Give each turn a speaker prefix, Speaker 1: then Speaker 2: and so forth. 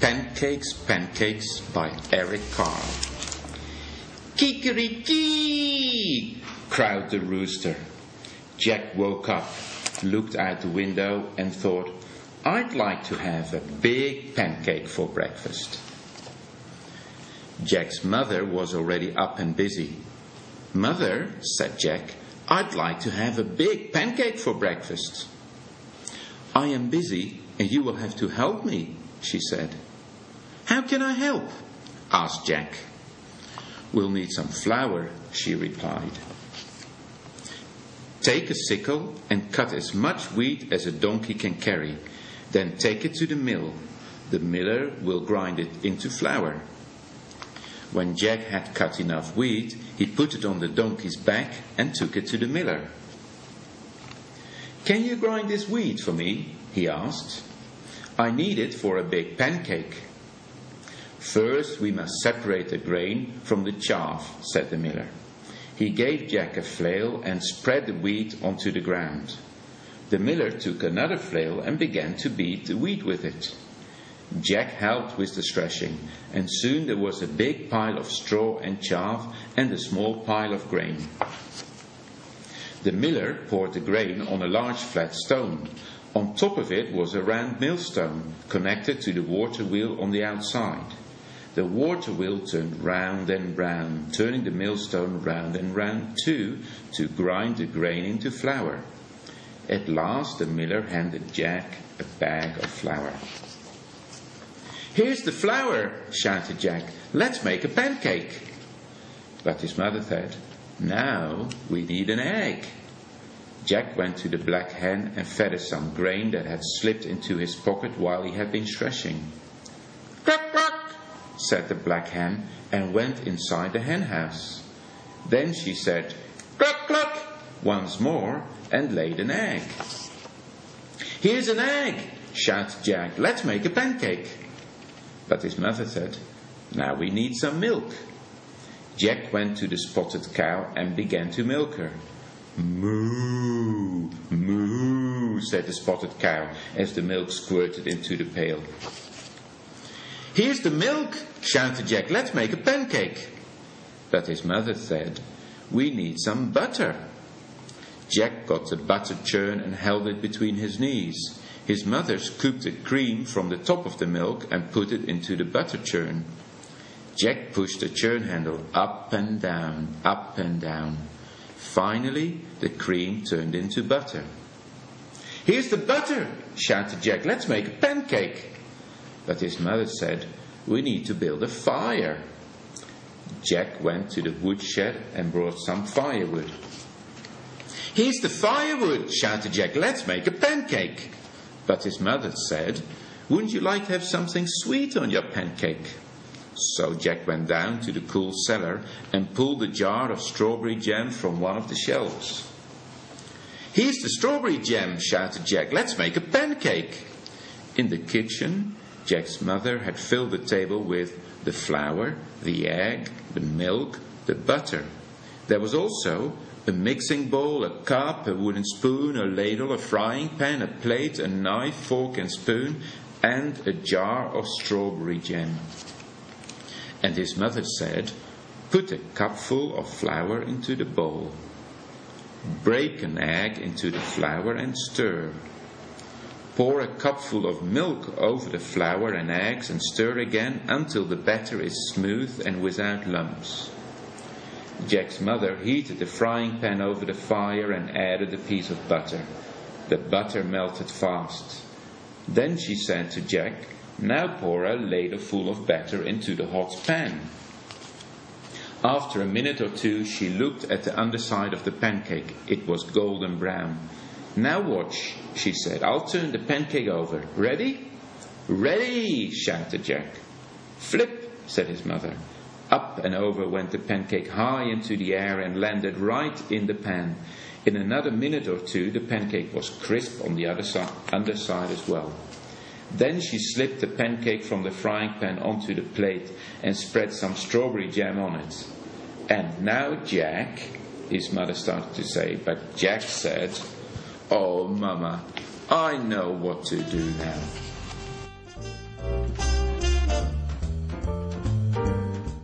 Speaker 1: Pancakes, Pancakes by Eric Carle. Kikeriki! crowed the rooster. Jack woke up, looked out the window, and thought, I'd like to have a big pancake for breakfast. Jack's mother was already up and busy. Mother, said Jack, I'd like to have a big pancake for breakfast. I am busy and you will have to help me, she said. How can I help? asked Jack. We'll need some flour, she replied. Take a sickle and cut as much wheat as a donkey can carry. Then take it to the mill. The miller will grind it into flour. When Jack had cut enough wheat, he put it on the donkey's back and took it to the miller. Can you grind this wheat for me? he asked. I need it for a big pancake. First, we must separate the grain from the chaff, said the miller. He gave Jack a flail and spread the wheat onto the ground. The miller took another flail and began to beat the wheat with it. Jack helped with the threshing, and soon there was a big pile of straw and chaff and a small pile of grain. The miller poured the grain on a large flat stone. On top of it was a round millstone connected to the water wheel on the outside. The water wheel turned round and round, turning the millstone round and round too, to grind the grain into flour. At last the miller handed Jack a bag of flour. Here's the flour, shouted Jack. Let's make a pancake. But his mother said, Now we need an egg. Jack went to the black hen and fed her some grain that had slipped into his pocket while he had been threshing. Said the black hen, and went inside the hen house. Then she said, Cluck, cluck, once more, and laid an egg. Here's an egg, shouted Jack. Let's make a pancake. But his mother said, Now we need some milk. Jack went to the spotted cow and began to milk her. Moo, moo, said the spotted cow as the milk squirted into the pail. Here's the milk, shouted Jack. Let's make a pancake. But his mother said, We need some butter. Jack got the butter churn and held it between his knees. His mother scooped the cream from the top of the milk and put it into the butter churn. Jack pushed the churn handle up and down, up and down. Finally, the cream turned into butter. Here's the butter, shouted Jack. Let's make a pancake. But his mother said, We need to build a fire. Jack went to the woodshed and brought some firewood. Here's the firewood, shouted Jack. Let's make a pancake. But his mother said, Wouldn't you like to have something sweet on your pancake? So Jack went down to the cool cellar and pulled a jar of strawberry jam from one of the shelves. Here's the strawberry jam, shouted Jack. Let's make a pancake. In the kitchen, Jack's mother had filled the table with the flour, the egg, the milk, the butter. There was also a mixing bowl, a cup, a wooden spoon, a ladle, a frying pan, a plate, a knife, fork, and spoon, and a jar of strawberry jam. And his mother said, Put a cupful of flour into the bowl. Break an egg into the flour and stir. Pour a cupful of milk over the flour and eggs and stir again until the batter is smooth and without lumps. Jack's mother heated the frying pan over the fire and added a piece of butter. The butter melted fast. Then she said to Jack, Now pour a ladleful of batter into the hot pan. After a minute or two, she looked at the underside of the pancake. It was golden brown. Now watch, she said. I'll turn the pancake over. Ready? Ready, shouted Jack. Flip, said his mother. Up and over went the pancake high into the air and landed right in the pan. In another minute or two, the pancake was crisp on the other side, underside as well. Then she slipped the pancake from the frying pan onto the plate and spread some strawberry jam on it. And now, Jack, his mother started to say, but Jack said, Oh, Mama, I know what to do now.